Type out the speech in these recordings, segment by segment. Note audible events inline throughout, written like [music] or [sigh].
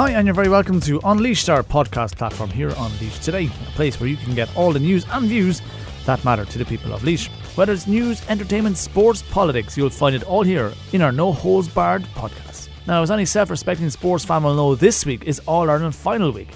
Hi, and you're very welcome to Unleashed, our podcast platform here on Laois Today, a place where you can get all the news and views that matter to the people of Laois. Whether it's news, entertainment, sports, politics, you'll find it all here in our No Holds Barred podcast. Now, as any self respecting sports fan will know, this week is All Ireland final week.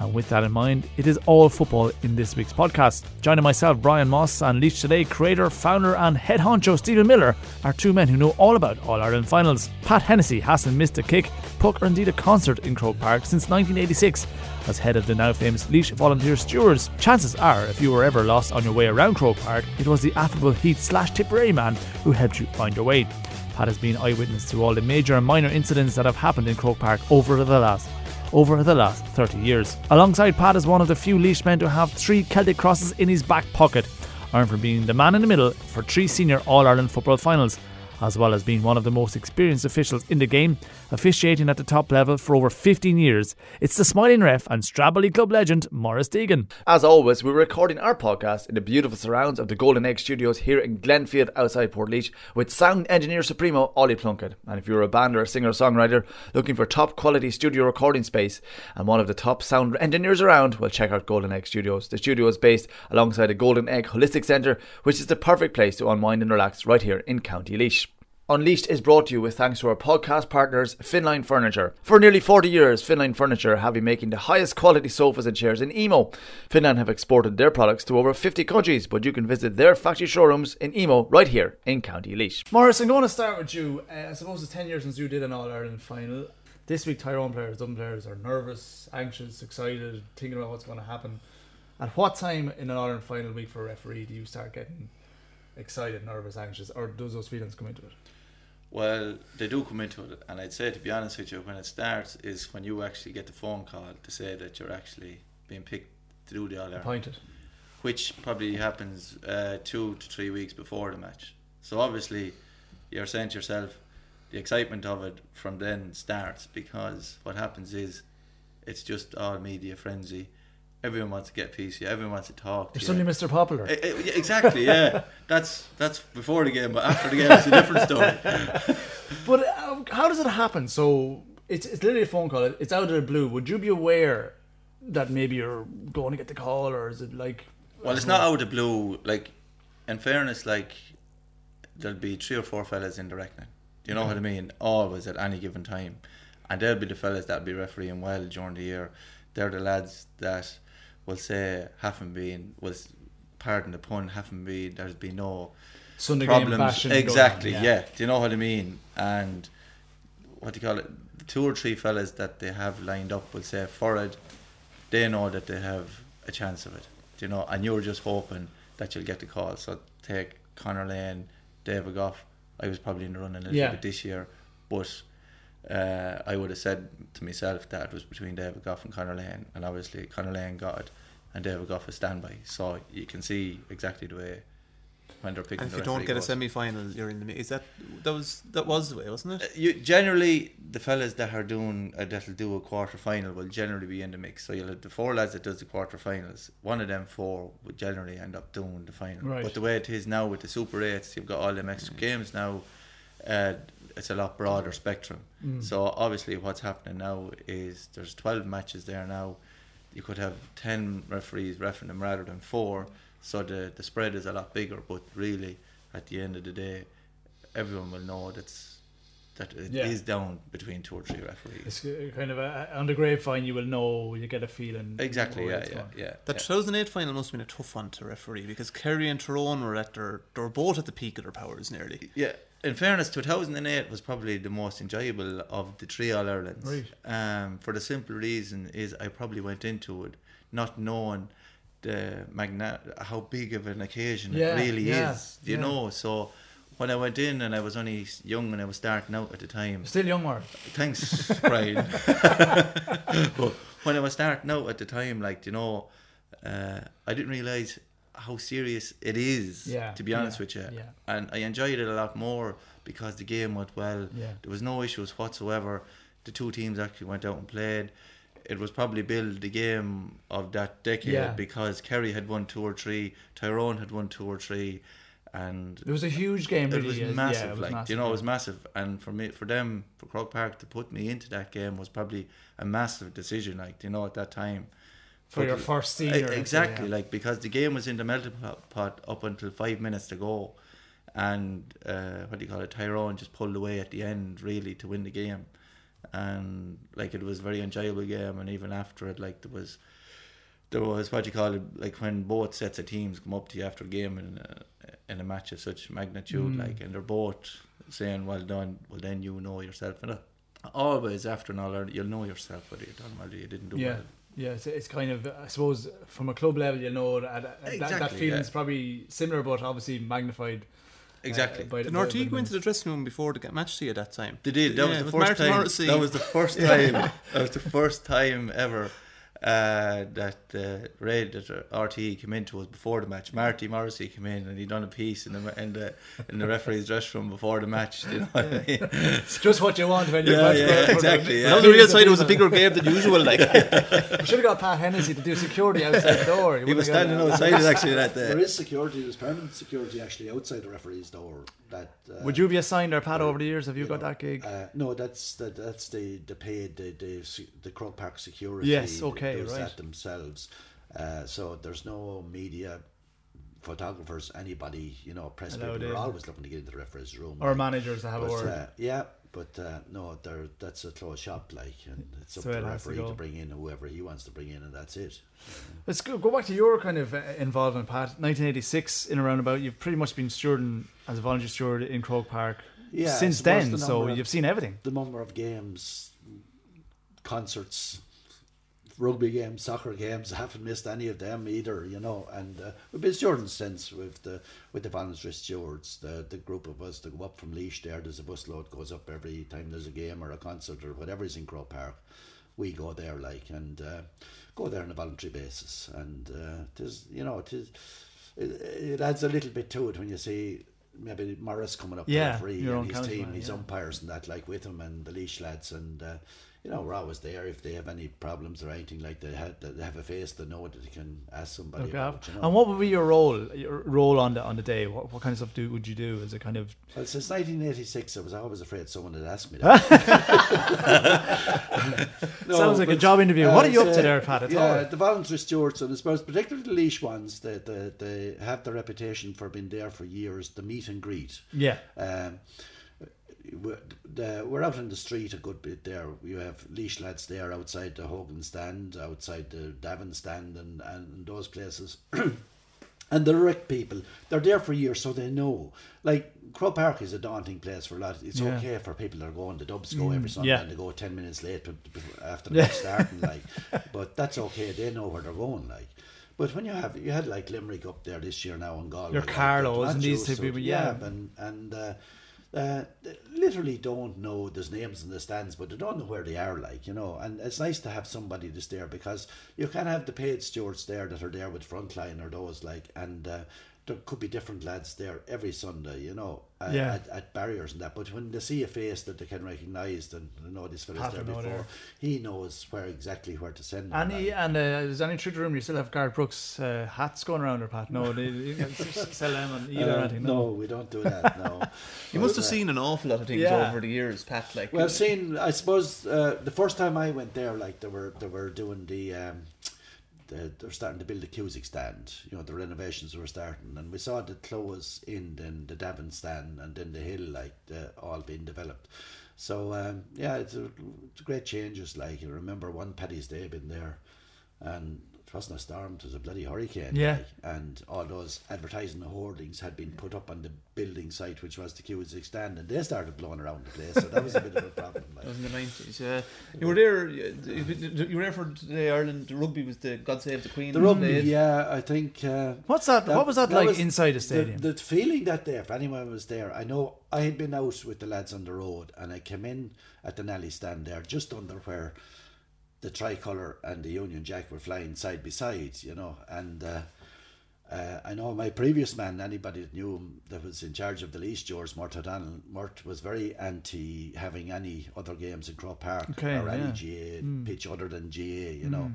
And with that in mind, it is all football in this week's podcast. Joining myself, Brian Moss, and Laois Today creator, founder, and head honcho Stephen Miller are two men who know all about All Ireland finals. Pat Hennessy hasn't missed a kick, puck, or indeed a concert in Croke Park since 1986. As head of the now famous Laois Volunteer Stewards, chances are, if you were ever lost on your way around Croke Park, it was the affable Heath slash Tipperary man who helped you find your way. Pat has been eyewitness to all the major and minor incidents that have happened in Croke Park over the last over the last 30 years. Alongside Pat is one of the few Laois men to have three Celtic crosses in his back pocket, earned for being the man in the middle for three senior All Ireland football finals as well as being one of the most experienced officials in the game, officiating at the top level for over 15 years. It's the smiling ref and Stradbally Club legend, Maurice Deegan. As always, we're recording our podcast in the beautiful surrounds of the Golden Egg Studios here in Glenfield outside Portlaoise with sound engineer supremo Ollie Plunkett. And if you're a band or a singer songwriter looking for top quality studio recording space and one of the top sound engineers around, well, check out Golden Egg Studios. The studio is based alongside the Golden Egg Holistic Centre, which is the perfect place to unwind and relax right here in County Laois. Unleashed is brought to you with thanks to our podcast partners, Finline Furniture. For nearly 40 years, Finline Furniture have been making the highest quality sofas and chairs in Emo. Finline have exported their products to over 50 countries, but you can visit their factory showrooms in Emo right here in County Laois. Maurice, I'm going to start with you. Uh, I suppose it's 10 years since you did an All Ireland final. This week, Tyrone players, Dublin players are nervous, anxious, excited, thinking about what's going to happen. At what time in an All Ireland final week for a referee do you start getting excited, nervous, anxious, or does those feelings come into it? Well, they do come into it, and I'd say to be honest with you, when it starts is when you actually get the phone call to say that you're actually being picked to do the All Ireland, Appointed. which probably happens uh, two to three weeks before the match. So obviously, you're saying to yourself, the excitement of it from then starts because what happens is it's just all media frenzy. Everyone wants to get you. Everyone wants to talk. You're suddenly. Mr. Popular. Eh, eh, yeah, Exactly, yeah. [laughs] that's that's before the game, but after the game, it's a different story. [laughs] But uh, how does it happen? So it's it's literally a phone call. It's out of the blue. Would you be aware that maybe you're going to get the call, or is it like? Well, it's not out of the blue. Like, in fairness, like there'll be three or four fellas in the reckoning. Do you know what I mean? Always at any given time, and they'll be the fellas that'll be refereeing well during the year. They're the lads that will say haven't been was pardon the pun haven't been there's been no Sunday problems. bashing going on, exactly yeah. do you know what I mean? And what do you call it? The two or three fellas that they have lined up will say forward they know that they have a chance of it. Do you know? And you're just hoping that you'll get the call. So take Conor Lane David Gough. I was probably in the running a little Yeah. bit this year but uh, I would have said to myself that it was between David Gough and Conor Lane. And obviously Conor Lane got it and David Gough is standby so you can see exactly the way when they're picking And if the you don't referee get a goes. semi final, you're in the. mi- Is that that was that was the way, wasn't Uh, it? you generally the fellas that are doing uh, that'll do a quarter final will generally be in the mix. So you'll have the four lads that does the quarter finals. One of them four would generally end up doing the final. Right. But the way it is now with the Super Eights, you've got all them extra games now. Uh, it's a lot broader spectrum. Mm. So obviously, what's happening now is there's 12 matches there now. You could have 10 referees refereeing them rather than four. So the the spread is a lot bigger. But really, at the end of the day, everyone will know that's that it is Yeah. down between two or three referees. It's uh, kind of a, on the grapevine. You will know. You get a feeling. Exactly. Yeah. it's Yeah. going. Yeah. That yeah. 2008 final must have been a tough one to referee because Kerry and Tyrone were at their they were both at the peak of their powers nearly. Yeah, in fairness, 2008 was probably the most enjoyable of the three All Irelands. Right. Um, for the simple reason is I probably went into it not knowing the magna- how big of an occasion Yeah, it really yeah, is. You yeah. know, so when I went in and I was only young and I was starting out at the time. Still young, Mark. Thanks, [laughs] Brian. [laughs] but when I was starting out at the time, like you know, uh, I didn't realize how serious it is. Yeah, To be honest yeah, with you, yeah. and I enjoyed it a lot more because the game went well. Yeah. There was no issues whatsoever. The two teams actually went out and played. It was probably billed the game of that decade Yeah. because Kerry had won two or three, Tyrone had won two or three, and It was a huge game. it was yeah, massive. it was like massive, you know, it was massive. And for me, for them, for Croke Park to put me into that game was probably a massive decision. Like you know, at that time. For your first senior, exactly. yeah. Like because the game was in the melting pot- pot up until five minutes to go, and uh, what do you call it? Tyrone just pulled away at the end really to win the game, and like it was a very enjoyable game. And even after it, like there was. There was what do you call it, like when both sets of teams come up to you after a game in a, in a match of such magnitude, Mm. like, and they're both saying, "Well done." Well, then you know yourself, and uh, always after an all you'll know yourself whether you done well or you didn't do Yeah. well. Yeah, it's, it's kind of, I suppose, from a club level, you know, that, that, that feeling's yeah. probably similar, but obviously magnified. uh, Exactly. by, Did by- Norty by go into the the dressing room before the match to you at that time? They did. That Yeah, was the first Martin time. Morrissey. That was the first [laughs] time. that was the first time ever uh, that uh, Ray that RTE came into us before the match. Marty Morrissey came in and he done a piece in the in the in the referee's [laughs] dressing room before the match. You know what I mean? Just what you want when you're Yeah, yeah, the- exactly, yeah. But on the real side, it was a bigger game than usual. Like, [laughs] We should have got Pat Hennessy to do security outside the door. He was standing outside it actually that There day. is security. There's permanent security actually outside the referee's door. That uh, Would you be assigned or Pat over the years? Have you, you got know, that gig? Uh, no, that's that, that's the the paid the the, the Croke Park security. Yes, okay, does right. that themselves. Uh, so there's no media, photographers, anybody you know, press Allowed people are always looking to get into the referee's room. or like. managers that have a word? uh, yeah, but uh, no, there that's a closed shop, like, and it's up So to the has to referee to, bring in whoever he wants to bring in, and that's it. Let's go, go back to your kind of uh, involvement, Pat. 1986, in a roundabout, you've pretty much been stewarding as a volunteer steward in Croke Park Yeah, since then. the So of- you've seen everything. the number of games, concerts, rugby games, soccer games. I [laughs] haven't missed any of them either, you know. And uh, we've been stewards since with the with the voluntary stewards. The the group of us that go up from Laois there. There's a busload goes up every time there's a game or a concert or whatever is in Croke Park. We go there like and uh, go there on a voluntary basis. And uh, tis you know tis it, it adds a little bit to it when you see. Maybe Maurice coming up Yeah, referee and his team, man, his yeah. umpires and that, like with him and the Laois lads, and uh, you know we're always there if they have any problems or anything like they have. They have a face to know that they can ask somebody. Okay. about you know. And what would be your role? Your role on the on the day? What, what kind of stuff do would you do? As a kind of Well, since 1986, I was always afraid someone would ask me that. [laughs] [laughs] No, Sounds like a job interview. What are you up it's, to uh, there, Pat? At yeah, the voluntary stewards, and I suppose particularly the Laois ones, they, they, they have the reputation for being there for years. The meet and greet. Yeah. Um, we're, the, we're out in the street a good bit there. You have Laois lads there outside the Hogan stand, outside the Davin stand, and, and those places. [clears throat] and the rec people, they're there for years, so they know. Like Croke Park is a daunting place for a lot. It's Yeah. okay for people that are going. The Dubs go every Sunday yeah. and they go ten minutes late after [laughs] the Yeah. starting. Like, but that's okay. They know where they're going. Like. But when you have you had like Limerick up there this year now in Galway, Your Carlos not and these type to of yeah. and and uh, uh, literally don't know there's names in the stands, but they don't know where they are. Like you know, and it's nice to have somebody that's there because you can have the paid stewards there that are there with frontline or those like, and uh, there could be different lads there every Sunday. You know, uh, Yeah. at, at barriers and that. But when they see a face that they can recognise, and they know this fella's there before, there. he knows where exactly where to send them. And, he, and uh, is any through the room? You still have Garth Brooks uh, hats going around, or Pat? No, they, you can [laughs] sell them on eBay or Uh, anything. no, No. we don't do that. No, [laughs] you must have uh, seen an awful lot of things Yeah. over the years, Pat. Like, Well, seen, I suppose uh, the first time I went there, like they were they were doing the, um, the they're starting to build the Cusack stand. You know, the renovations were starting, and we saw the close in, then the Davin stand, and then the hill, like all being developed. So um, yeah, it's, a, it's great changes. Like you remember one Paddy's Day been there, and it wasn't a storm; it was a bloody hurricane. Yeah. like, and all those advertising hoardings had been put up on the building site, which was the Cusack stand, and they started blowing around the place. So that was a bit of a problem. Like. [laughs] That was in the nineties. Yeah, you were there. You you were there for the Ireland the rugby was the God Save the Queen. The rugby, played. yeah, I think. Uh, What's that? what was that, like inside the the- stadium? The, feeling that day, if anyone was there, I know I had been out with the lads on the road and I came in at the Nally stand there, just under where the tricolour and the Union Jack were flying side by side, you know, and. Uh, uh, I know my previous man, anybody that knew him that was in charge of the lease, George Murt O'Donnell, Murt was very anti having any other games in Croke Park Okay, or any yeah. GA pitch other than GA, you know.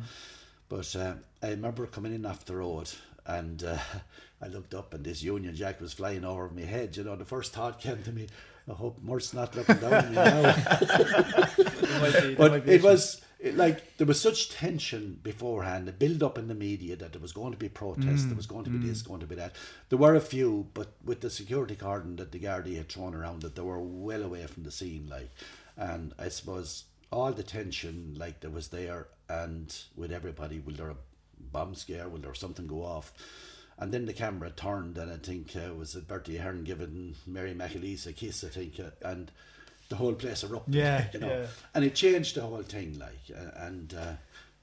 But uh, I remember coming in off the road and uh, [laughs] I looked up and this Union Jack was flying over my head. You know, the first thought came to me, I hope Murt's not looking down at me now. [laughs] but it was it, like there was such tension beforehand, the build up in the media that there was going to be protests, there was going to be this, going to be that. There were a few, but with the security cordon that the Gardaí had thrown around that they were well away from the scene. Like, and I suppose all the tension like there was there, and with everybody, will there a bomb scare? Will there something go off? And then the camera turned, and I think uh, was it Bertie Ahern giving Mary McAleese a kiss, I think, uh, and the whole place erupted. Yeah, you know, yeah. and it changed the whole thing, like, uh, and uh,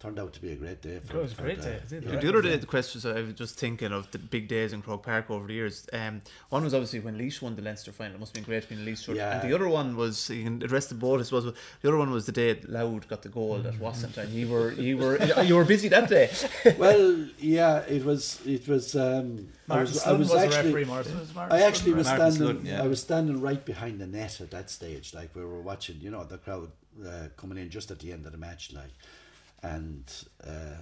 turned out to be a great day. For, It was a great the- day, it yeah. yeah. The other day, the questions I was just thinking of the big days in Croke Park over the years. Um, one was obviously when Laois won the Leinster final. It must have been great being a Laois. Yeah. And the other one was you can address the both. I suppose the other one was the day Louth got the goal that wasn't, and you were you were [laughs] you were busy that day. [laughs] well, yeah, it was. It was. Um, I was, I was was, actually. referee, Martin. Was Martin I actually was? Martin standing. Sludden, yeah. I was standing right behind the net at that stage, like we were watching. You know, the crowd uh, coming in just at the end of the match, like, and uh,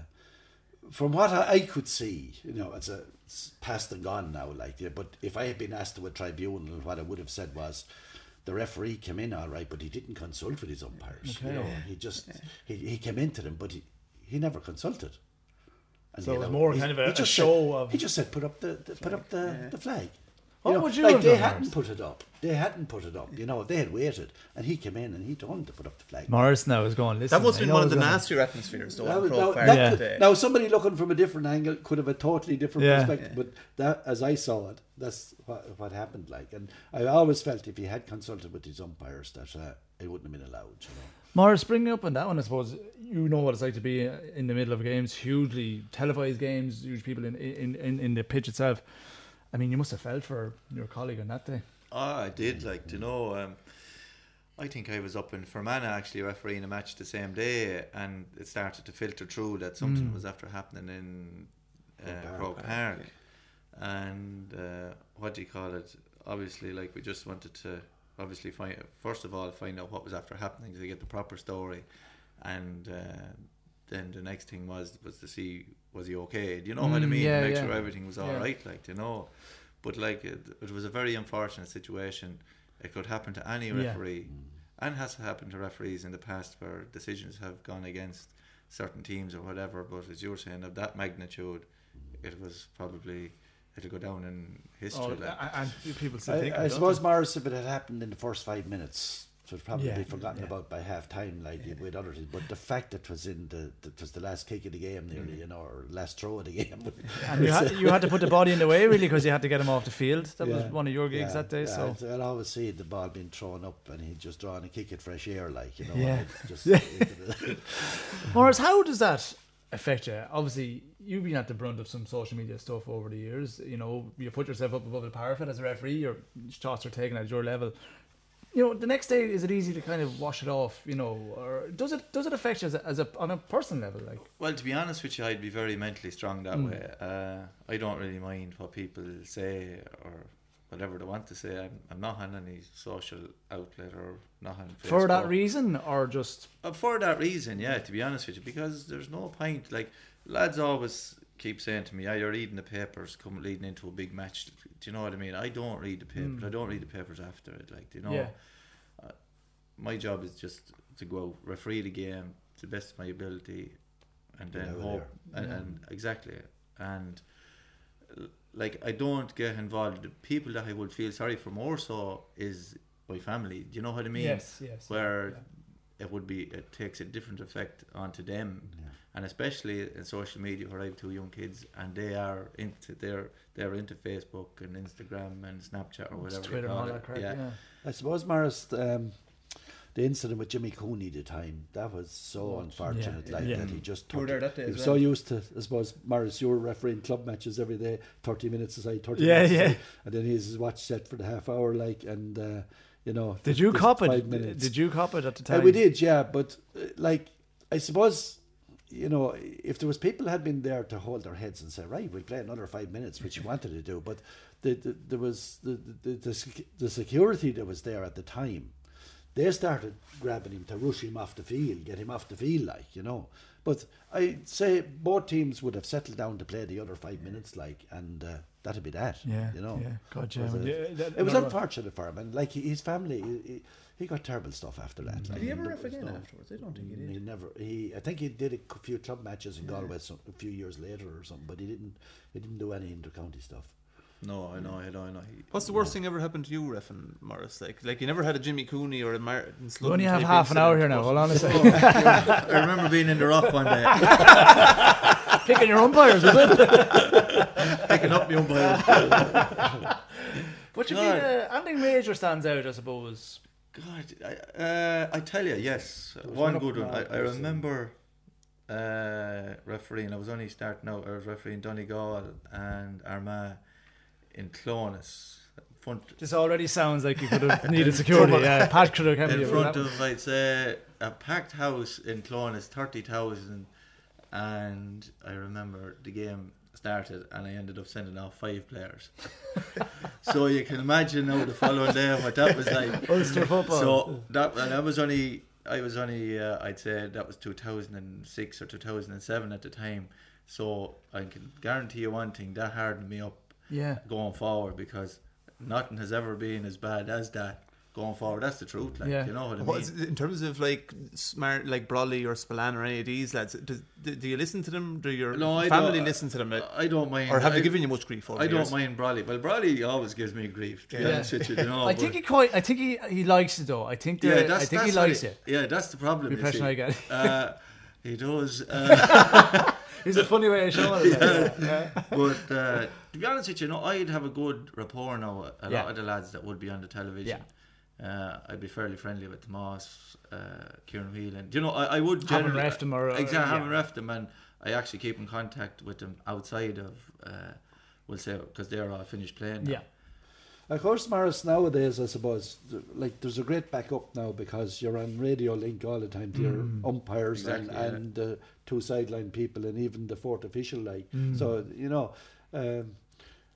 from what I, could see, you know, it's a it's past and gone now, like. Yeah, but if I had been asked to a tribunal, what I would have said was. The referee came in all right, but he didn't consult with his umpires. You know, he just he, he came into them, but he, he never consulted. And, So it was know, more he- kind of a- a just show said, of- He just said, "Put up the, the put up the, the flag." What know, would you like have they done, hadn't put it up. They hadn't put it up. You know, they had waited, and he came in and he told them to put up the flag. Maurice now is going. Listen, That must have been one of the gonna- nastier atmospheres though. Now, now, that Yeah. could- that now somebody looking from a different angle could have a totally different Yeah. perspective, but that, as I saw it, that's what, what happened. Like, and I always felt if he had consulted with his umpires, that uh, it wouldn't have been allowed. You know. Maurice, bring me up on that one. I suppose you know what it's like to be in the middle of games, hugely televised games, huge people in in, in, in the pitch itself. I mean, you must have felt for your colleague on that day. Oh, I did. Like, you know, um, I think I was up in Fermanagh actually refereeing a match the same day, and it started to filter through that something was after happening in uh, Park, Park, Park. And uh, what do you call it? Obviously, like, we just wanted to obviously find, first of all, find out what was after happening to get the proper story. And uh, then the next thing was was to see was he okay? Do you know what I Mm, mean? yeah, Make yeah. sure everything was all Yeah. right, like, you know. But like it, it was a very unfortunate situation. It could happen to any Yeah. referee, and has happened to referees in the past where decisions have gone against certain teams or whatever. But as you were saying, of that magnitude, it was probably it'll go down in history. Oh, like. and and people still I, think. I suppose, they? Maurice, if it had happened in the first five minutes, it would probably Yeah, be forgotten yeah. about by half time, like with other things. But the fact that it was in the that was the last kick of the game, nearly, mm. you know, or last throw of the game. And [laughs] you had, you had to put the body in the way really because you had to get him off the field. That was one of your gigs yeah, that day. yeah, So I'd, always see the ball being thrown up, and he'd just draw and kick it fresh air, like you know. Yeah. Just [laughs] Maurice, how does that affect you? Obviously, you've been at the brunt of some social media stuff over the years. You know, you put yourself up above the parapet as a referee. Your shots are taken at your level. You know, the next day is it easy to kind of wash it off? You know, or does it does it affect you as a, as a on a personal level? Like, Well, to be honest with you, I'd be very mentally strong that Mm. way. Uh, I don't really mind what people say or whatever they want to say. I'm, I'm not on any social outlet or not on Facebook. for that reason, or just Uh, for that reason, yeah, to be honest with you, because there's no point. Like, lads always keep saying to me, oh, you're reading the papers come leading into a big match. Do you know what I mean? I don't read the papers. Mm. I don't read the papers after it. Like, do you know? yeah, Uh, my job is just to go out, referee the game to the best of my ability, and then out hope. And, Yeah. and exactly. And like, I don't get involved. The people that I would feel sorry for more so is my family. Do you know what I mean? yes, yes, where yeah. it would be it takes a different effect onto them Yeah. And especially in social media where I have two young kids and they are into they're they're into Facebook and Instagram and Snapchat or whatever Twitter they and all that crap. yeah. Yeah. I suppose, Maurice, um, the incident with Jimmy Cooney the time that was so unfortunate, Yeah, like yeah. that he just You took there that day He was well. so used to, I suppose, Maurice, you were refereeing club matches every day, 30 minutes aside, 30 Yeah, minutes yeah. aside, and then he has his watch set for the half hour, like, and, uh, you know. Did you cop it? minutes. Did you cop it at the Uh, time? we did, yeah, but, uh, like, I suppose, you know, if there was people had been there to hold their heads and say, right, we'll play another five minutes, which you wanted to do, but the, the, there was the, the, the, the security that was there at the time they started grabbing him to rush him off the field, get him off the field, like you know. But I'd say both teams would have settled down to play the other five minutes, like, and uh, that'd be that. Yeah, you know. yeah, God, yeah. Uh, it was, a- Yeah, it was unfortunate for him, and like his family, he, he- he got terrible stuff after that. Like, Did he ever there ref again no- afterwards? I don't think he mm, did. He never. He. I think he did a c- few club matches in Galway some, a few years later or something, but he didn't. He didn't do any inter-county stuff. No, I know, I know, I know. He, What's the worst thing ever happened to you, Refn Maurice? Like, like you never had a Jimmy Cooney or a Martin We only have half an hour here now. Hold on a [laughs] second. I remember being in the rock one day, [laughs] Picking your umpires, is it? [laughs] picking up my umpire. But you God. mean, uh, anything major stands out, I suppose. God, I, uh, I tell you, yes, one good one. I, I there was a- remember uh, refereeing. I was only starting out. I was refereeing Donegal and Armagh in Clones. Front, This already sounds like you could have [laughs] needed security. Yeah, Pat could have in front of, I'd say, a packed house in Clones, 30,000. And I remember the game started and I ended up sending off five players. [laughs] so you can imagine now the following day what that was like. Ulster football. So that and that was only I was only uh, I'd say that was 2006 or 2007 at the time. So I can guarantee you one thing that hardened me up yeah. going forward because nothing has ever been as bad as that going forward. That's the truth. Like Yeah. you know what I What mean. is in terms of like smart, like Brolly or Spillane or any of these lads, do, do, do you listen to them? Do your No, family listen to them? Like, I don't mind. or have I, they given you much grief over I don't years? mind Brolly. Well, Brolly always gives me grief. To be Yeah. you, you know. [laughs] I think he quite. I think he he likes it though. I think. yeah, Yeah, that's, I think he that's what likes he- it. Yeah, that's the problem. The you impression. I get. [laughs] Uh, he does. Uh, [laughs] He's a funny way of showing it. like, yeah. but uh, to be honest with you, you know, I'd have a good rapport now. A Yeah. lot of the lads that would be on the television. Uh, I'd be fairly friendly with Tomas, uh, Kieran Whelan. Do you know, I, I would generally Haven't generally, refed them or- or- exactly yeah. haven't refed them, and I actually keep in contact with them outside of, uh, we'll say, because they're all finished playing. now. Yeah. Of course, Maurice, nowadays, I suppose, like there's a great backup now because you're on radio link all the time to your umpires Exactly, yeah. and, and the two sideline people and even the fourth official. Like, so you know, um,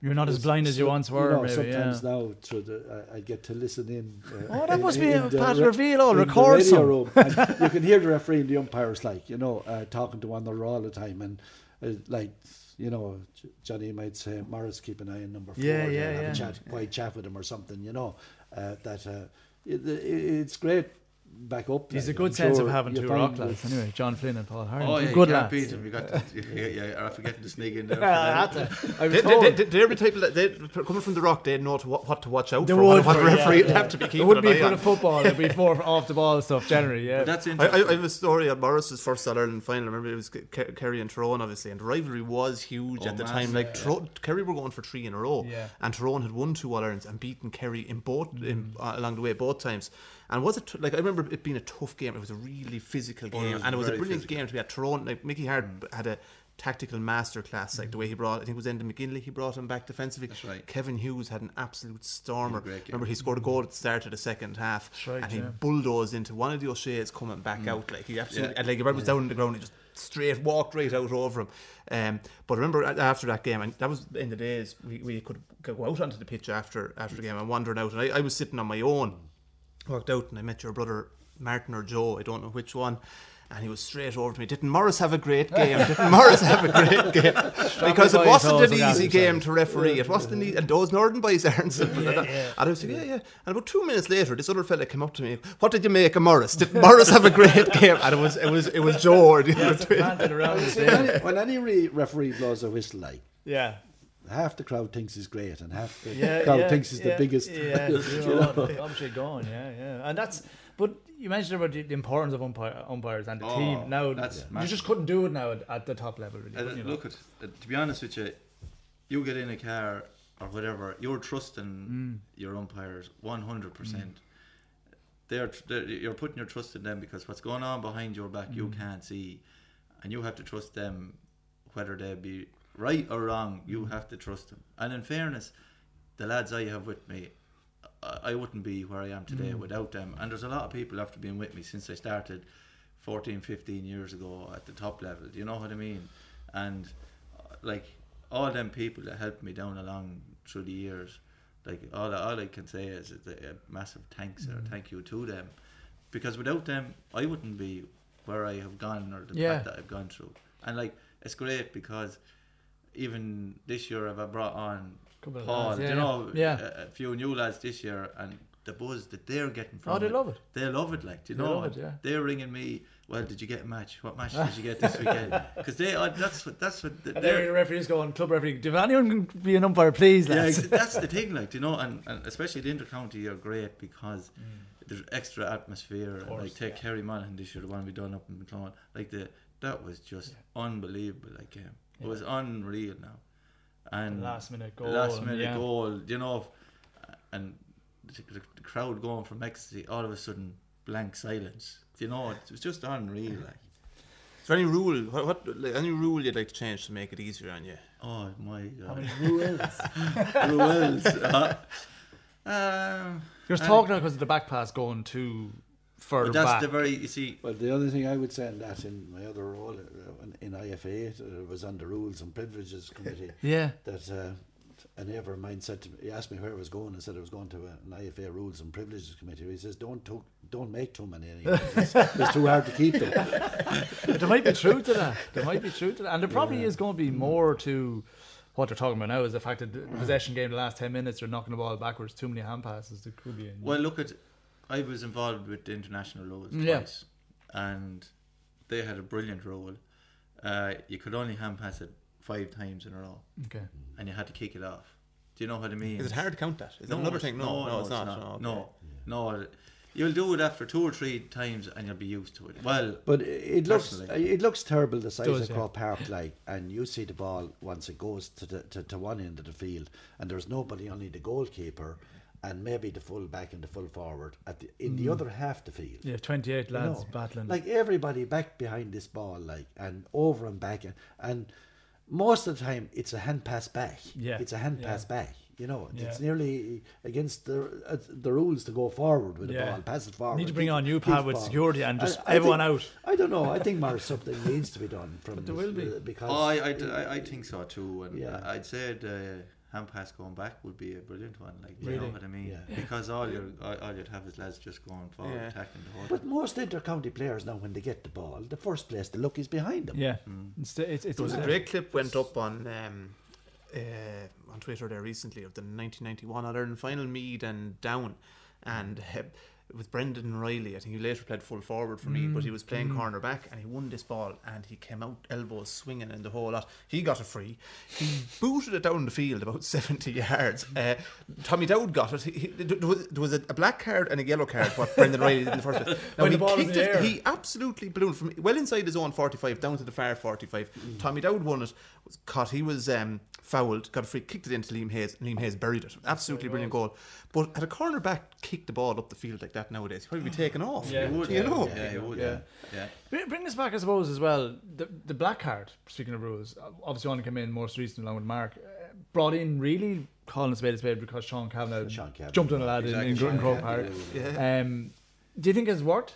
You're not as blind as you once were. know, maybe, sometimes yeah. now through the, I, I get to listen in. Uh, Oh, that in- must be in a Pat re- reveal. In record some. room. You can hear the referee and the umpires like you know uh, talking to one another all the time and uh, like you know Johnny might say Maurice keep an eye on number four Yeah, yeah, have yeah. a chat quiet chat with him or something you know uh, that uh, it, it, it's great back up He's a good I'm sense sure of having you two rock lads. Anyway, John Flynn and Paul Harrington. Oh yeah, good you lads. can't beat him. You got to, yeah, yeah, or forgetting to sneak in there. Yeah, [laughs] I had to. I was They, told. they, they, they're the type of that they coming from the rock. They know to, what, what to watch out They for. would What, what for- yeah, referee would yeah. have to be It keeping would an be eye for the football. It'd be more off the ball stuff generally. Yeah. But that's I, interesting. I, I have a story at Maurice's first All Ireland final. I remember it was Ke- Ke- Kerry and Tyrone, obviously, and the rivalry was huge Oh, at the time. Like yeah. Tyrone, Kerry were going for three in a row, Yeah. and Tyrone had won two All Irelands and beaten Kerry in both uh, along the way both times. And was it like I remember it being a tough game? It was a really physical Oh, it game, and it was a brilliant physical. game to be at. Toronto. like Mickey Harte had a tactical masterclass, like the way he brought. I think it was Enda McGinley. He brought him back defensively. That's right. Kevin Hughes had an absolute stormer. great. Remember, he scored a goal at the start of the second half, right, and he yeah. bulldozed into one of the O'Shea's coming back out. Like he absolutely, Yeah. and like he was down on the ground, he just straight walked right out over him. Um, but remember after that game, and that was in the days we, we could go out onto the pitch after after the game and wandering out, and I, I was sitting on my own, walked out, and I met your brother Martin or Joe, I don't know which one. And he was straight over to me. Didn't Maurice have a great game? Didn't Maurice have a great game? [laughs] [laughs] because it wasn't an easy it, game to referee. It wasn't an easy, and those Northern boys [laughs] aren't simple. Yeah, and, yeah. I was like, yeah, yeah. And about two minutes later, this other fella came up to me. What did you make of Maurice? Did Maurice have a great game? And it was, it was, it was Joe. Or the other twin. Planted around the See, when, any, when any re- referee blows a whistle like Yeah. Half the crowd thinks he's great and half the Yeah, crowd yeah, thinks he's yeah, the biggest Yeah, [laughs] you you know. know, obviously gone. Yeah, yeah, and that's. But you mentioned about the, the importance of umpire, umpires and the Oh, team. Now that's you massive. just couldn't do it now at, at the top level. Really, Uh, couldn't you know? look at uh, to be honest with you, you get in a car or whatever, you're trusting Mm. your umpires one hundred percent. They're, they're you're putting your trust in them because what's going on behind your back Mm. you can't see, and you have to trust them, whether they be right or wrong. Mm. You have to trust them. And in fairness, the lads I have with me, I, I wouldn't be where I am today Mm. without them. And there's a lot of people after being with me since I started 14, 15 years ago at the top level. Do you know what I mean? And uh, like all them people that helped me down along through the years, Like all, all I can say is a, a massive thanks Mm. or thank you to them, because without them, I wouldn't be where I have gone or the Yeah. path that I've gone through. And like it's great because even this year I've brought on Couple Paul, lads, yeah, you know, yeah. A, a few new lads this year, and the buzz that they're getting from Oh, they it, love it. They love it, like, you They know? it, yeah. They're ringing me. Well, did you get a match? What match did you get this [laughs] weekend? Because they, uh, that's what that's what And there they're. the referees going, club referee, do anyone can be an umpire, please, Yeah, lads? ex- that's the thing, like, you know, and, and especially the intercounty are great because there's extra atmosphere. and, Mm. course, like, take yeah. Kerry Monaghan this year, the one we done up in McClone, like the that was just unbelievable. Like, game. It was unreal now, and last minute goal. last minute yeah. goal, you know, and the, the, the crowd going from ecstasy, all of a sudden blank silence. You know, it was just unreal. Like, Is there any rule? What, what like, any rule you'd like to change to make it easier on you? oh my How god, many rules? [laughs] rules. uh, um, You're and- talking because of the back pass going too further but that's back. the very you see. Well, the other thing I would say in that, in my other role uh, in- in IFA, it uh, was on the Rules and Privileges Committee, [laughs] yeah. that uh, a neighbour of mine said to me, he asked me where I was going. I said I was going to an IFA Rules and Privileges Committee. He says, don't to- don't make too many anymore. It's, [laughs] it's too hard to keep them. There might be truth to that. [laughs] There might be truth to that. And there probably is going to be more to what they're talking about now is the fact that the possession game, the last 10 minutes, they're knocking the ball backwards, too many hand passes. There could be. A Well, look at. I was involved with the international rules Yeah. twice, and they had a brilliant rule. Uh, you could only hand pass it five times in a row, okay. and you had to kick it off. Do you know what I mean? Is it hard to count that? Is that No, another thing? No, no, it's, not. No, No, no, you'll do it after two or three times, and you'll be used to it. Well, But it looks Personally. it looks terrible the size Does, of yeah. Croke Park like and you see the ball once it goes to the to, to one end of the field and there's nobody only the goalkeeper and maybe the full back and the full forward at the, in the other half the field. Yeah, 28 you lads know. battling. Like everybody back behind this ball like and over and back and, and most of the time it's a hand pass back. Yeah, It's a hand yeah. pass back. You know, it's nearly against the uh, the rules to go forward with Yeah. the ball, pass it forward. Need to bring keep- on you, keep Pat, with forward. security and just I- I everyone think- out. I don't know. I think more [laughs] something needs to be done from But there this, will be. uh, because oh, I, I, I, I think so too, and Yeah. I'd say the hand pass going back would be a brilliant one. Like, you know what I mean? Yeah. Because all you all, all you'd have is lads just going forward, Yeah. attacking the whole. But most inter-county players now, when they get the ball, the first place the look is behind them. Yeah. It's, it's, it's There was a mad. great clip went up on um, uh, on Twitter there recently of the 1991 All Ireland final, Meath and Down, and uh, with Brendan Reilly. I think he later played full forward for me, but he was playing corner back, and he won this ball, and he came out elbows swinging and the whole lot. He got a free. He booted it down the field about [laughs] 70 yards. Uh, Tommy Dowd got it. He, he, there was, there was a, black card and a yellow card. What Brendan Reilly did in the first place. [laughs] Now When he the ball was in kicked the it. He absolutely ballooned from well inside his own 45 down to the far 45. Tommy Dowd won it, was caught. He was um, fouled, got a free, kicked it into Liam Hayes, and Liam Hayes buried it. Absolutely brilliant goal. But at a corner back, kick the ball up the field like that nowadays, he'd probably be taken off. Yeah. He would, Do you yeah, know? Yeah, he would. Yeah. Yeah, yeah. Bring this back, I suppose, as well. The the black card. Speaking of rules, obviously only came in most recently along with Mark. Uh, brought in really calling a spade a spade because Sean Cavanagh Sean Cavanagh. jumped on a lad in, in, Exactly. in Croke Yeah, Park. Yeah. Um, do you think it's worked?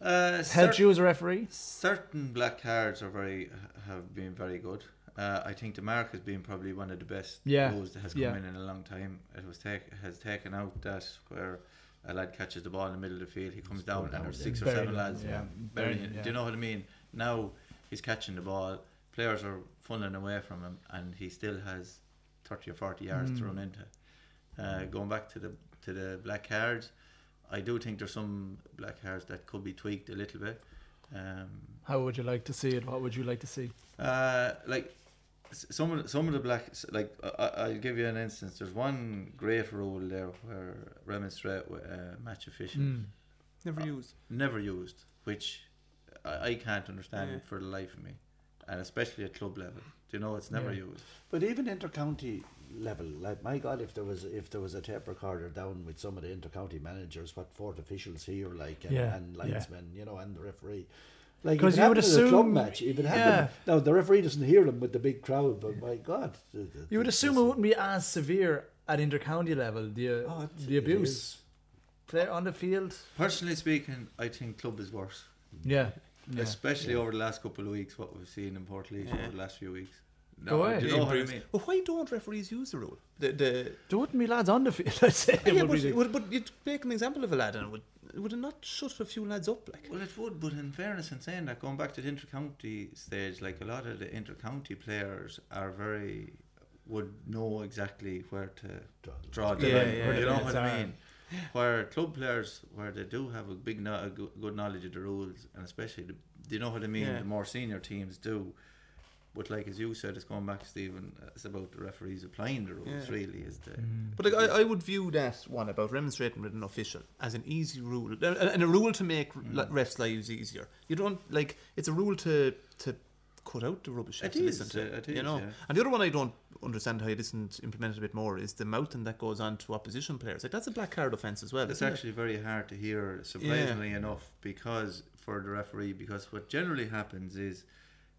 Uh, Helped cer- you as a referee? certain black cards are very have been very good. Uh, I think the mark has been probably one of the best Yeah, rules that has come yeah. in in a long time. It was take has taken out that where a lad catches the ball in the middle of the field, he comes down, and there's six or seven lads yeah. burying Burying, him. yeah. Do you know what I mean? Now he's catching the ball, players are funneling away from him, and he still has thirty or forty yards Mm. to run into. Uh, going back to the to the black cards, I do think there's some black cards that could be tweaked a little bit. Um, How would you like to see it? What would you like to see? uh, like s- some of the, some of the black like I, I- I'll give you an instance. There's one great rule there where remonstrate with uh, match officials Mm. Never used. never used, which I, I can't understand Yeah. for the life of me, and especially at club level. Do you know it's never Yeah. used? But even inter-county level, like my God, if there was if there was a tape recorder down with some of the inter-county managers, what fourth officials here, like and, Yeah, and yeah. linesmen, you know, and the referee. Like 'Cause if it you would happened in a club assume- match, if it yeah. happened, now the referee doesn't hear them with the big crowd, but my God, the- the- You would assume it wouldn't be as severe at intercounty level. The uh, Oh, the abuse is. Play on the field. Personally speaking, I think club is worse, Yeah. yeah. especially over the last couple of weeks. What we've seen in Port Yeah. over the last few weeks. No, Go ahead. do you know what I mean? Well, why don't referees use the rule? The, the There wouldn't be lads on the field, I'd say. Oh, yeah, would but, be the- would, but you'd make an example of a lad, and it would would it not shut a few lads up? Like, Well, it would, but in fairness, in saying that, going back to the inter-county stage, like a lot of the inter-county players are very would know exactly where to draw the Yeah, line. yeah, you know it's what I hard. mean? Where club players, where they do have a big, no- a go- good knowledge of the rules, and especially, the, do you know what I mean? Yeah. The more senior teams do. But like as you said, it's going back, Stephen. It's about the referees applying the rules. Yeah. Really, is the But like, I, I would view that one about remonstrating with an official as an easy rule, and and a rule to make Mm. refs' lives easier. You don't like it's a rule to to cut out the rubbish. you It to is, listen to, it you know. yeah. And the other one I don't understand how it isn't implemented a bit more is the mouthing that goes on to opposition players. Like that's a black card offence as well. It's isn't it? actually very hard to hear, surprisingly enough, because for the referee, because what generally happens is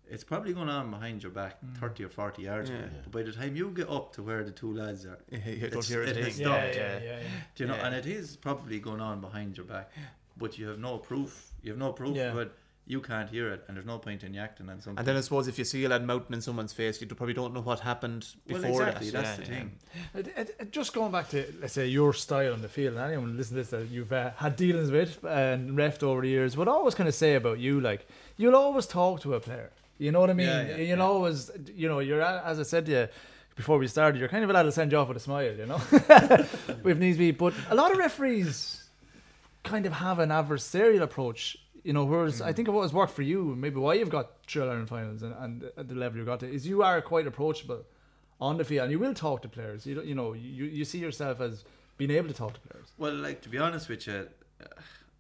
it's probably going on behind your back, thirty or forty yards. Mm. Yeah. away. But by the time you get up to where the two lads are, Yeah, [laughs] you it's- hear it has stopped. yeah, yeah, yeah. Do you know? Yeah. And it is probably going on behind your back, but you have no proof. You have no proof Yeah. of. You can't hear it, and there's no point in you acting on something. And then I suppose if you see a lad mouthing in someone's face, you probably don't know what happened well, before exactly. that. That's Yeah, the yeah. thing. It- it- it- just going back to let's say your style on the field, and anyone listen to this that you've uh, had dealings with and refed over the years, what I always kind of say about you, like you'll always talk to a player. You know what I mean? Yeah, yeah, you'll yeah. always, you know, you're as I said to you before we started, you're kind of allowed to send you off with a smile, you know, [laughs] if needs be. But a lot of referees kind of have an adversarial approach. You know, whereas I mm. think what has worked for you, maybe why you've got Trill Ireland finals and, and at the level you've got to, is you are quite approachable on the field, and you will talk to players. You don't, you know, you, you see yourself as being able to talk to players. Well, like to be honest with you,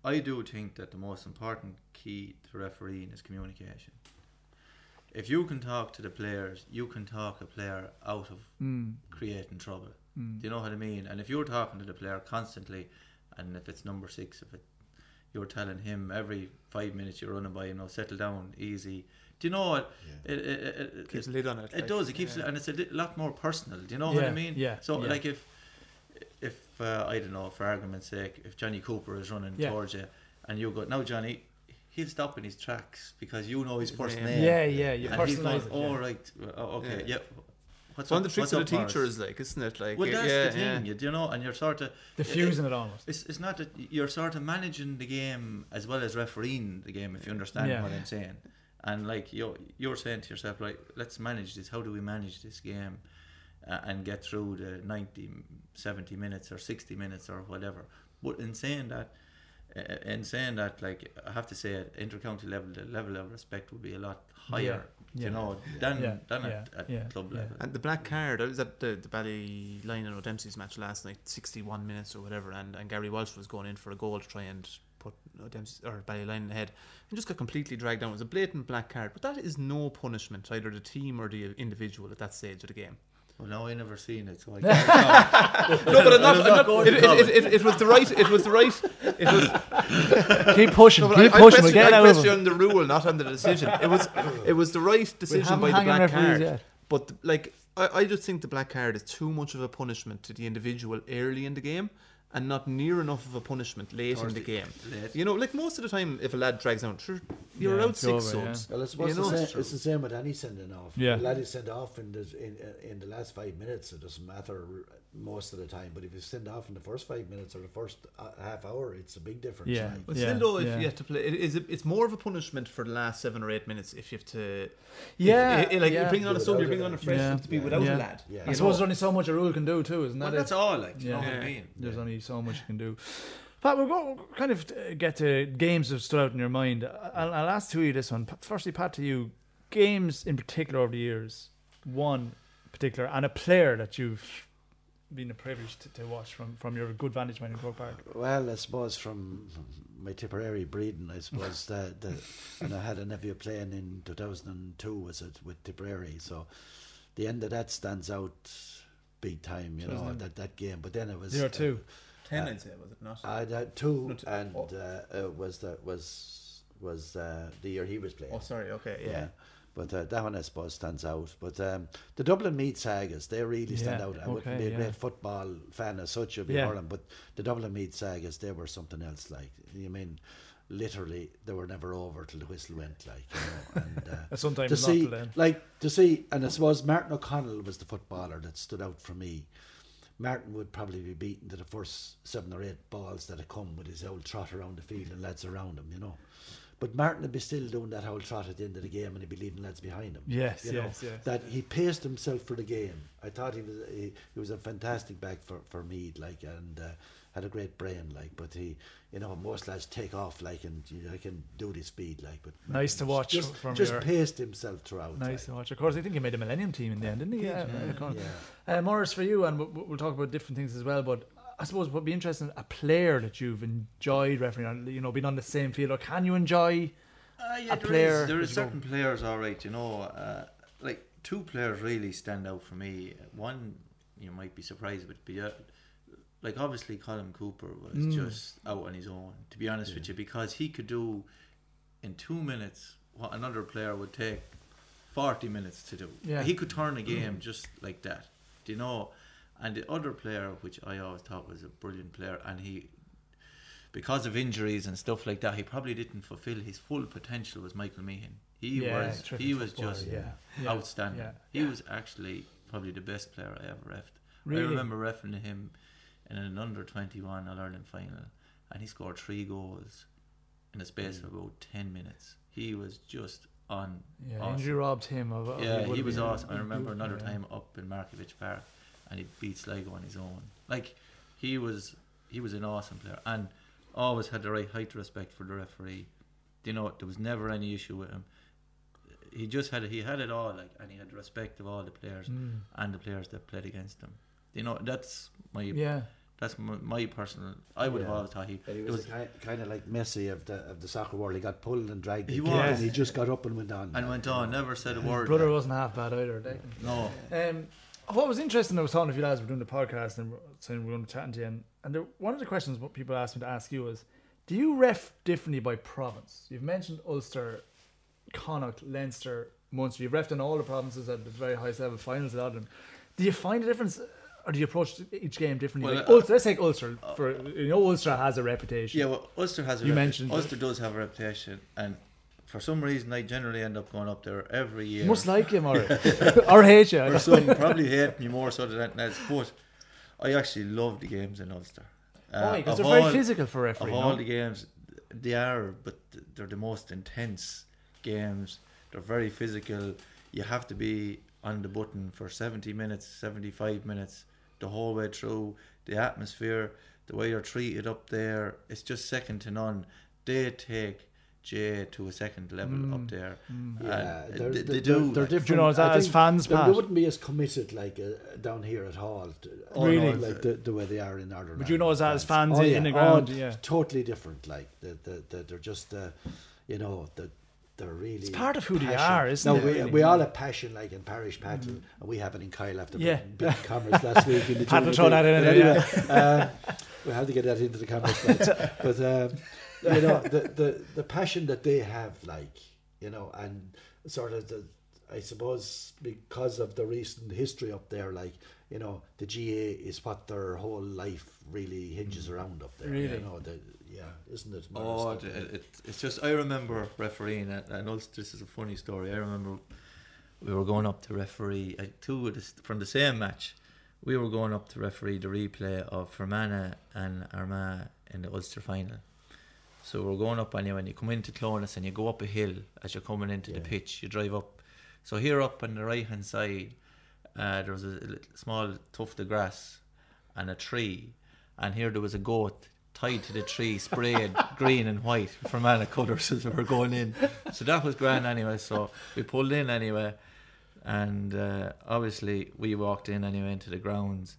I do think that the most important key to refereeing is communication. If you can talk to the players, you can talk a player out of Mm. creating trouble. Do you know what I mean? And if you're talking to the player constantly, and if it's number six, if it, you're telling him every five minutes you're running by you know, settle down, easy. Do you know what? It, it, it, it, Keeps a lid on it. it like, does. It keeps yeah. it, and it's a li- lot more personal. Do you know what I mean? yeah, So yeah. like if if uh, I don't know, for argument's sake, if Johnny Cooper is running Yeah. towards you, and you go, now Johnny, he'll stop in his tracks because you know his first Yeah. name. Yeah, yeah, you And he's personalise going, it. oh yeah. right, uh, okay, Yeah. yeah. What's It's one of the tricks of the Maurice? teachers, like, isn't it? Like, Well, that's yeah, the thing, yeah. you, you know, and you're sort of Diffusing it almost. It's, it's not that you're sort of managing the game as well as refereeing the game, if you understand Yeah. what I'm saying. And like you're you're saying to yourself, like, let's manage this. How do we manage this game uh, and get through the 90, 70 minutes or 60 minutes or whatever? But in saying that, uh, in saying that, like I have to say, at intercounty level, the level of respect would be a lot higher, Yeah. you know, than Yeah. than Yeah. at, at Yeah. club Yeah. level. And the black card, I was at the, the Ballyline and O'Dempsey's match last night, 61 minutes or whatever, and, and Gary Walsh was going in for a goal to try and put O'Dempsey or Ballyline ahead, and just got completely dragged down. It was a blatant black card, but that is no punishment to either the team or the individual at that stage of the game. Well, no, I never seen it, so I [laughs] can't. No, but I'm not, I'm I'm not not- going it, it, it, it, it was the right, it was the right, it was [laughs] keep pushing, No, keep I, pushing. I We'll question, get I out of question the rule, not on the decision. It was it was the right decision by the black card. yet. But like I, I just think the black card is too much of a punishment to the individual early in the game and not near enough of a punishment late Towards in the the- game. late. You know, like most of the time if a lad drags out, sure, you're Yeah, out six over, yeah. subs. Well, I suppose You know? the same, it's the same with any sending off. Yeah. The lad is sent off in the in, in the last five minutes. It doesn't matter most of the time. But if you send off in the first five minutes or the first uh, half hour, it's a big difference. Yeah. like. But Yeah, still, though, if yeah. you have to play, it is a, it's more of a punishment for the last seven or eight minutes if you have to. Yeah, if, if- like yeah. you're bringing on a sub, you're bringing on a lad. fresh Yeah. to be Yeah. without Yeah. a lad. Yeah. I suppose there's only so much a rule can do too, isn't that Well, it? that's all, like, you Yeah. know what Yeah. I mean? There's only so much you can do. Pat, we'll go kind of uh, get to games that have stood out in your mind. I'll, I'll ask two of you this one. Firstly, Pat, to you, games in particular over the years, one particular, and a player that you've been a privilege to, to watch from, from your good vantage point in Croke Park. Well, I suppose from my Tipperary breeding, I suppose [laughs] that the, and I had a nephew playing in 2002 was it with Tipperary, so the end of that stands out big time, you know, that that game. But then it was Zero two. Ten, I'd say, was it not? I had two, No, two. and Oh. uh, it was that was was uh, the year he was playing. oh, sorry. Okay, yeah. yeah. But uh, that one, I suppose, stands out. But um, the Dublin Meath Sagas, they really stand Yeah, out. I okay, wouldn't be a yeah. great football fan as such of Yeah. Ireland, but the Dublin Meath Sagas, they were something else. Like you mean, literally they were never over till the whistle went. Like you know, and uh, [laughs] Sometimes to not see like to see, and I suppose Martin O'Connell was the footballer that stood out for me. Martin would probably be beaten to the first seven or eight balls that had come with his old trot around the field and lads around him, you know. But Martin would be still doing that whole trot at the end of the game and he'd be leaving lads behind him. Yes, you know, yes, yes. That he paced himself for the game. I thought he was he, he was a fantastic back for, for Meath, like, and uh, had a great brain, like. But he, you know, most lads take off, like, and you know, I can do the speed, like. But Nice to watch Just, from just paced himself throughout. Nice like. to watch. Of course, I think he made a Millennium team in the end, didn't he? Yeah. yeah, uh, yeah. Uh, Maurice, for you, and we'll, we'll talk about different things as well. But I suppose would be interesting, a player that you've enjoyed refereeing, on, you know, being on the same field, or can you enjoy? Uh, yeah, a there is- player there are you go- certain players, all right. You know, uh, like two players really stand out for me. One you might be surprised, but be, uh, like obviously Colm Cooper was Mm. just out on his own. To be honest with you, because he could do in two minutes what another player would take forty minutes to do. Yeah. He could turn a game just like that. Do you know? And the other player, which I always thought was a brilliant player, and he because of injuries and stuff like that, he probably didn't fulfill his full potential. Was Michael Meehan? He Yeah, was he was just yeah. Outstanding. yeah. He was actually probably the best player I ever refed. Really? I remember refing him in an under twenty one All Ireland final, and he scored three goals in the space of about ten minutes. He was just on. Yeah, awesome. injury robbed him of. Yeah, he was awesome. I remember another time up in Markievicz Park, and he beat Sligo on his own. Like he was, he was an awesome player, and always had the right height respect for the referee. Do You know, there was never any issue with him. He just had he had it all, like, and he had the respect of all the players Mm. and the players that played against him. You know, that's my Yeah, that's my, my personal. I would have always thought he. And he it was, was- kind of like Messi of the of the soccer world. He got pulled and dragged. He was. and he just got up and went on. and went on, never said a word. brother like. wasn't half bad either. Declan. no, Um, what was interesting, I was talking to you lads, we're doing the podcast and saying we're going to chat to you, and, and there, one of the questions what people asked me to ask you was, do you ref differently by province? You've mentioned Ulster, Connacht, Leinster, Munster. You've refed in all the provinces at the very highest level, finals, a lot of them. Do you find a difference, or do you approach each game differently? Well, like uh, Ulster, let's take Ulster. For you know, Ulster has a reputation. Yeah, well, Ulster has a You repu- mentioned. Ulster does have a reputation, and for some reason, I generally end up going up there every year. Must like him or [laughs] [laughs] or hate you. Or some probably hate me more so than anything else. But I actually love the games in Ulster. Uh, Why? Because they're very physical for Of referee. all the games, they are, but they're the most intense games. They're very physical. You have to be on the button for 70 minutes, 75 minutes, the whole way through. The atmosphere, the way you're treated up there, it's just second to none. They take Jay to a second level up there. Yeah, they're, they, they're, they do. They're, different. Do you know, is that I as fans, they, they wouldn't be as committed like uh, down here at all. to- Oh, Really? no, like the, the way they are in Northern. Would you know Ireland, as- as fans Oh, in- yeah. in the Oh, ground, t- yeah. totally different. Like the, the, the, they're just, uh, you know, the, they're really. It's part of who they are, isn't no, it, We, really? Mm. we all have passion, like in Parish Pattle, and we have it in Kyle after Yeah. big commerce last week. In the [laughs] Pat will throw that in But there, anyway, um, we have to get that into the cameras. [laughs] But, but um, you know, the, the the passion that they have, like you know, and sort of the, I suppose because of the recent history up there, like you know, the GAA is what their whole life really hinges around up there. Really? you know, the, yeah, isn't it? Oh, it, it, it's just I remember refereeing, and, and also this is a funny story. I remember we were going up to referee uh, two of the, from the same match. We were going up to referee the replay of Fermanagh and Armagh in the Ulster final. So we're going up anyway, and you come into Clones and you go up a hill as you're coming into the pitch. You drive up. So here up on the right hand side, uh, there was a, small tuft of grass and a tree, and here there was a goat tied to the tree, [laughs] sprayed green and white Fermanagh colours as we were going in. So that was grand anyway. So we pulled in anyway, and uh, obviously we walked in anyway into the grounds,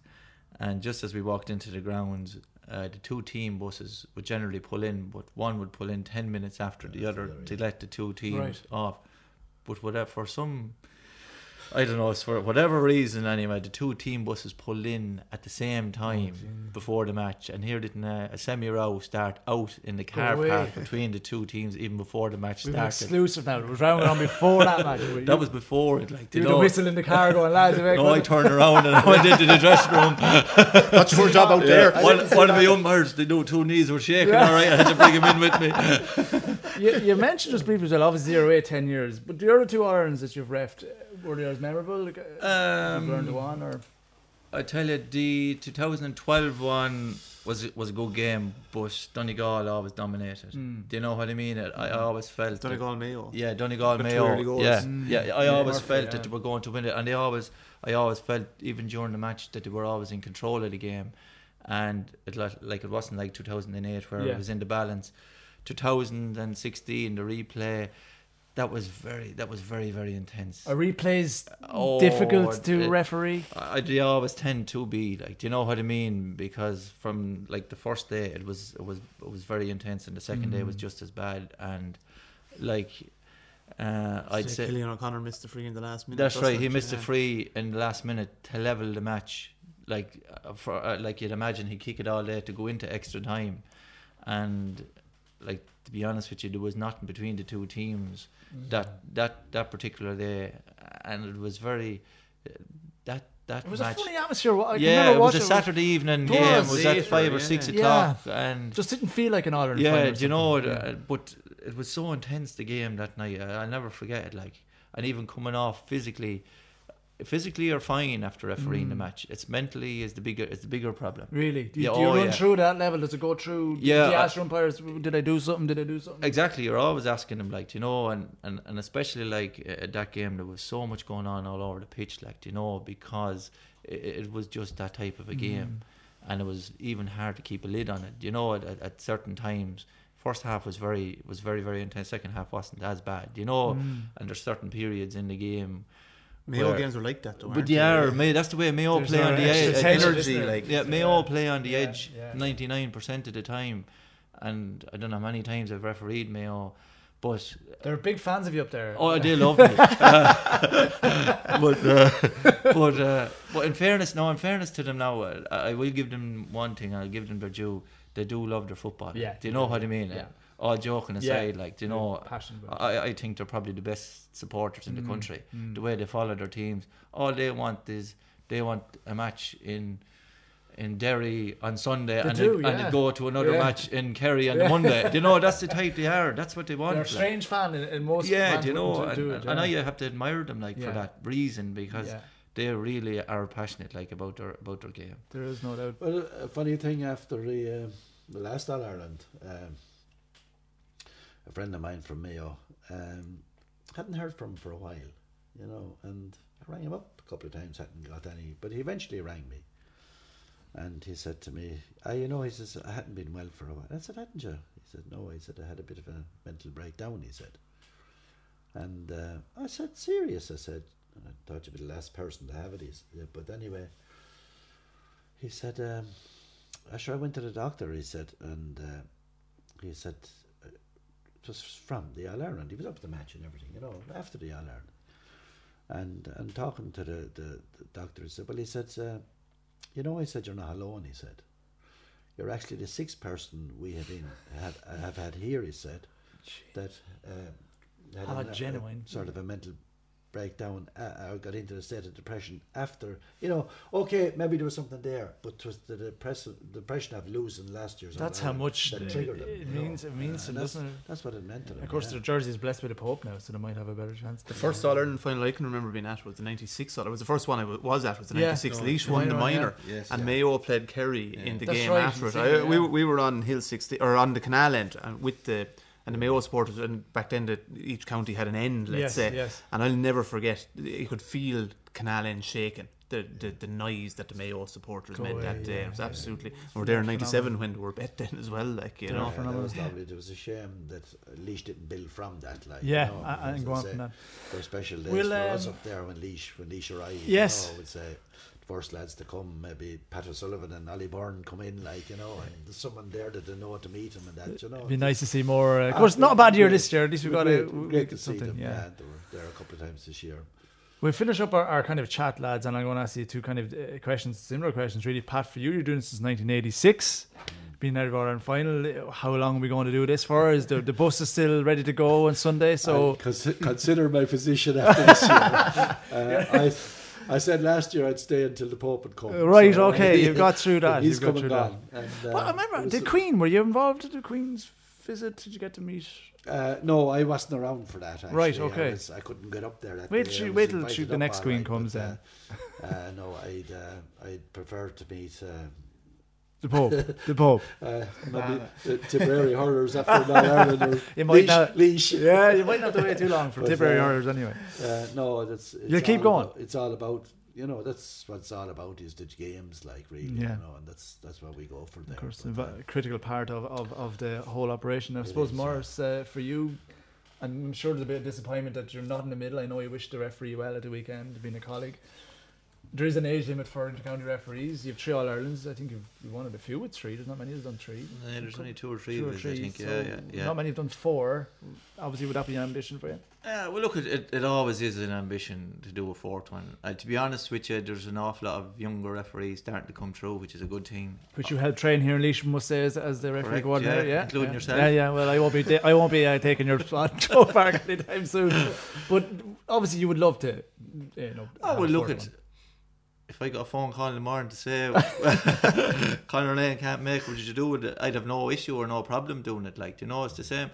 and just as we walked into the grounds. Uh, the two team buses would generally pull in, but one would pull in ten minutes after the other to let the two teams Right. off. But whatever, for some I don't know, it's for whatever reason anyway, the two team buses pulled in at the same time before the match, and here didn't uh, a semi row start out in the car away. park between the two teams even before the match We've started. exclusive now. It was round on before that match. [laughs] You- That was before it, like you you the know. whistle in the car going, lads. you [laughs] No, I turned around and [laughs] I went into the dressing room. That's your job out there. One, one of my umpires, the no two knees were shaking. All right, I had to bring him in with me. You, you mentioned just briefly as well, obviously zero eight, 10 years, but the other two irons that you've refed, uh, were they as memorable? Like, uh, Um, learned one or I tell you, the 2012 one was was a good game, but Donegal always dominated. Mm. Do you know what I mean? I, I always felt that- Donegal Mayo. Yeah, Donegal Got two Mayo. goals. Yeah, Mm. yeah. I Yeah, always Murphy, felt yeah. that they were going to win it, and they always, I always felt even during the match that they were always in control of the game, and it like, like it wasn't like 2008 where Yeah. it was in the balance. 2016, the replay, that was very, that was very, very intense. a replay's Oh, difficult to it- referee. I, they always tend to be like, do you know what I mean? Because from like the first day, it was it was it was very intense, and the second day was Mm. just as bad. And like, uh, I'd say Cillian O'Connor missed the free in the last minute. that's right. it? He missed a Yeah. free in the last minute to level the match. Like uh, for uh, like you'd imagine he'd kick it all day to go into extra time, and like to be honest with you, there was nothing between the two teams that that that particular day, and it was very uh, that that It was match. a funny atmosphere. I can yeah, remember it was a watching Saturday evening game. was. It was at five or yeah. six Yeah. o'clock, and Just didn't feel like an Ireland yeah, final or you know, something. uh, but it was so intense the game that night. I, I'll never forget it. Like, and even coming off physically, physically you're fine after refereeing the Mm. match. It's mentally is the bigger is the bigger problem. Really? Do you, Yeah, do you oh, run yeah. through that level? Does it go through? Yeah, Do you I- ask your umpires, did I do something? Did I do something? Exactly, you're always asking them, like, you know, and, and, and especially like uh, at that game, there was so much going on all over the pitch, like, you know, because it, it was just that type of a game, and it was even hard to keep a lid on it. You know, at, at, at certain times, first half was very was very very intense. Second half wasn't as bad, you know, Mm. and there's certain periods in the game. Mayo where- games were like that though. But aren't they they? are, May, that's the way Mayo There's play no on the edge. tension, energy, like- Yeah, Mayo play on the Yeah, edge ninety nine percent of the time, and I don't know how many times I've refereed Mayo, but They're big fans of you up there. oh, they [laughs] love me. Uh, [laughs] but uh, but uh, but in fairness, no, in fairness to them now, uh, I will give them one thing. I'll give them their due. They do love their football. Yeah, do you know what I mean? yeah. All joking Yeah. aside, like do you know, passionate I, I think they're probably the best supporters in the Mm, country. mm. The way they follow their teams, all they want is they want a match in in Derry on Sunday, They and do, they, and yeah. they go to another Yeah. match in Kerry on Yeah. Monday. Do you know that's the [laughs] type they are. That's what they want. They're a like. strange fan in, in most Yeah, do you know, wouldn't and, do it, and I yeah. have to admire them like Yeah. for that reason because Yeah, they really are passionate like about their about their game. there is no doubt. Well, a funny thing after the, uh, the last All Ireland, um, a friend of mine from Mayo um, hadn't heard from him for a while, you know, and I rang him up a couple of times, hadn't got any, but he eventually rang me. And he said to me, ah, you know, he says, I hadn't been well for a while. I said, hadn't you? He said, no, he said, I had a bit of a mental breakdown, he said. And uh, I said, serious? I said, I thought you'd be the last person to have it. He said, but anyway, he said, um, I sure I went to the doctor, he said, and uh, he said, it was from the All Ireland. He was up to the match and everything, you know, after the All Ireland. And, and talking to the, the, the doctor, he said, well, he said, uh, you know, he said, you're not alone, he said. You're actually the sixth person we have been had, have had here, he said, that uh, had a- a genuine. sort of a mental breakdown uh, or got into a state of depression after you know okay maybe there was something there but it was the depression depression of losing last year's That's All how much that it, triggered them, it know. means. It means, and to that's, doesn't it? that's what it meant to them Of course, yeah. their jersey is blessed with a pope now, so they might have a better chance. The first All Ireland final I can remember being at was the '96 All. It was the first one I was at. Was the Yeah. '96. No, Laois the won the minor yeah. Yes, and yeah. Mayo played Kerry Yeah. in the That's game right, after it. I, see, we, were- we were on Hill 60 or on the canal end and with the and the Mayo supporters. And back then, the, each county had an end. Let's yes, say, yes. and I'll never forget. You could feel canal end shaking. The, the, the noise that the Mayo supporters Go made away, that day yeah, it was yeah. absolutely. And We were there in '97 when they were bet then as well, like you Yeah, know. Yeah, phenomenal. that was lovely. It was a shame that Laois didn't build from that. Like, Yeah, you know, I- I because can go on from that. There were special days We'll, for us um, up there when Laois when Laois arrived. Yes. you know, I would say the first lads to come, maybe Pat O'Sullivan and Ollie Byrne come in, like you know, and there's someone there that they know to meet him and that, you know. It'd be nice to see more. Uh, of Ah, course, not a bad year great. this year. At least we've got great, a great did to see something. them. Yeah. Yeah. they were there a couple of times this year. We'll finish up our, our kind of chat, lads, and I'm going to ask you two kind of uh, questions, similar questions, really. Pat, for you, you're doing this since 1986, being out of our final. How long are we going to do this for? Is the, the bus is still ready to go on Sunday? So, I consi- consider my position after this year. [laughs] Uh, I, I said last year I'd stay until the Pope would come. right, so- okay, you've [laughs] got through that. He's you've coming through that. on. And, Well, I uh, remember the Queen. Were you involved in the Queen's visit? Did you get to meet? Uh, no, I wasn't around for that. Actually. Right, I okay. was- I, couldn't get up there. That Wait wait till she- the next queen right, comes but, Uh, [laughs] uh, no, I'd uh, I'd prefer to meet. The Pope. the Pope. [laughs] uh, maybe the Tipperary hurlers after that Ireland or [laughs] You might Laois, not- Laois. [laughs] Yeah, you might not have to wait too long for But, Tipperary uh, Oilers anyway. Uh, no, that's it's You'll keep going. about- it's all about you know that's what it's all about is the games like really Yeah. you know and that's that's what we go for there. Of course, But, a uh, critical part of, of, of the whole operation. I It suppose, is, yeah. Maurice, uh, for you, I'm sure there's a bit of disappointment that you're not in the middle. I know you wish the referee well at the weekend, being a colleague. There is an age limit for intercounty referees. You have three All Irelands. I think you've you of the few with three. There's not many who've done three. Yeah, there's only two or three Two or three. I think. so Yeah, yeah, yeah. Not many have done four. Obviously, would that be an ambition for you? Yeah, well, look, it, it, it always is an ambition to do a fourth one. Uh, to be honest with you, there's an awful lot of younger referees starting to come through, which is a good thing. Which you helped train here in Laois, must say, as, as the referee Correct, coordinator. yeah, Yeah, including yeah. yourself. Yeah, yeah. Well, I won't be. I won't be uh, taking your spot, [laughs] Joe Park, anytime soon. But obviously, you would love to. You know. Oh, have well, look, at. If I got a phone call in the morning to say [laughs] [laughs] Conor Lane can't make, what did you do with it? I'd have no issue or no problem doing it. Like, you know, it's the same.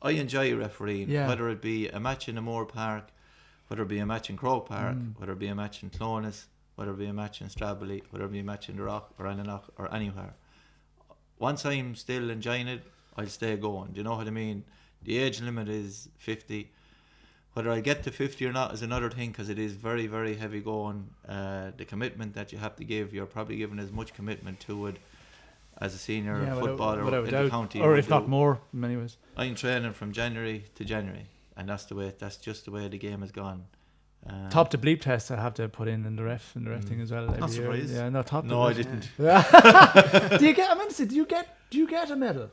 I enjoy refereeing, Yeah. whether it be a match in the Moore Park, whether it be a match in Croke Park, Mm. whether it be a match in Clones, whether it be a match in Stradbally, whether it be a match in the Rock or Annanock or anywhere. Once I'm still enjoying it, I'll stay going. Do you know what I mean? The age limit is 50. Whether I get to 50 or not is another thing because it is very, very heavy going. Uh, the commitment that you have to give, you're probably giving as much commitment to it as a senior Yeah, footballer without in the county. or would if not more, in many ways. I'm training from January to January, and that's the way. That's just the way the game has gone. Um, Top to bleep test I have to put in in the ref and the ref Mm. thing as well. every year. surprised. Yeah, no top. to No, I didn't. [laughs] [laughs] do you get? I mean, do you get? Do you get a medal?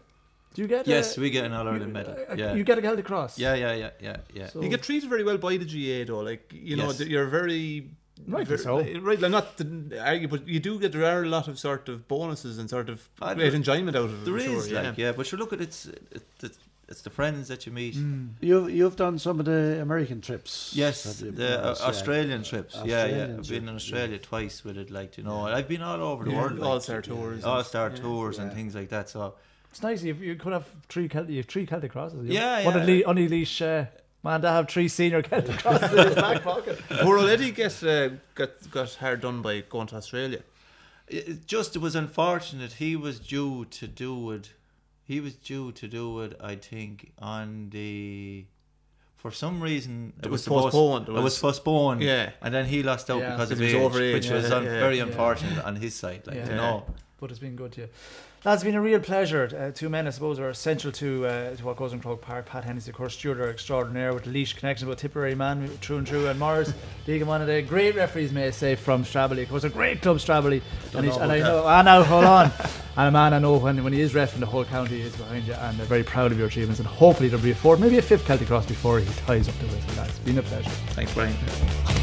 Do you get? Yes, a, we get an All you, Ireland medal. a- Yeah, You get a Celtic Cross. yeah, yeah, yeah, yeah, yeah. So- You get treated very well by the GAA though. Like you know, Yes. you're very. Rightly ver- so. Right, I'm not to argue, but you do get there are a lot of sort of bonuses and sort of Ah, great there- enjoyment out of it. There I'm sure, like, yeah. but you look at it's, it's, it's the friends that you meet. Mm. you you've done some of the American trips. Yes, have the uh, Yes, yeah. Australian trips. yeah, yeah. Australian I've been in trip, Australia twice with it. Like you know, I've been all over the Yeah, world. Like, All-Star tours. all star Yeah. tours and Yeah. things like that. So It's nice. You, you could have three Celtic. You have three Celtic crosses. You Yeah, One yeah. of Le- only Laois. Uh, man, to have three senior Celtic crosses in his back pocket. [laughs] Poor old Eddie get, uh, got got hard done by going to Australia. it, it just it was unfortunate. He was due to do it. He was due to do it. I think on the. For some reason, it, It was, was supposed- postponed. It It was was- postponed. Yeah. and then he lost out Yeah. because of Because he age, over age, which was yeah, un- yeah, very yeah. unfortunate on his side. Like Yeah. you know, But it's been good to you. Lads, it's been a real pleasure. Uh, two men, I suppose, are essential to uh, to what goes in Croke Park. Pat Hennessy, of course, Stuart are extraordinaire with the Laois connection, but Tipperary man, true and true. And Maurice, [laughs] Deegan, one of the great referees, may I say, from Stradbally. Of course, a great club, Stradbally. And, he's, know and I know, I know, hold on. [laughs] and a man I know when, when he is ref the whole county is behind you, and they're very proud of your achievements. And hopefully, there'll be a fourth, maybe a fifth Celtic Cross before he ties up the whistle. Lads, it's been a pleasure. thanks, Brian.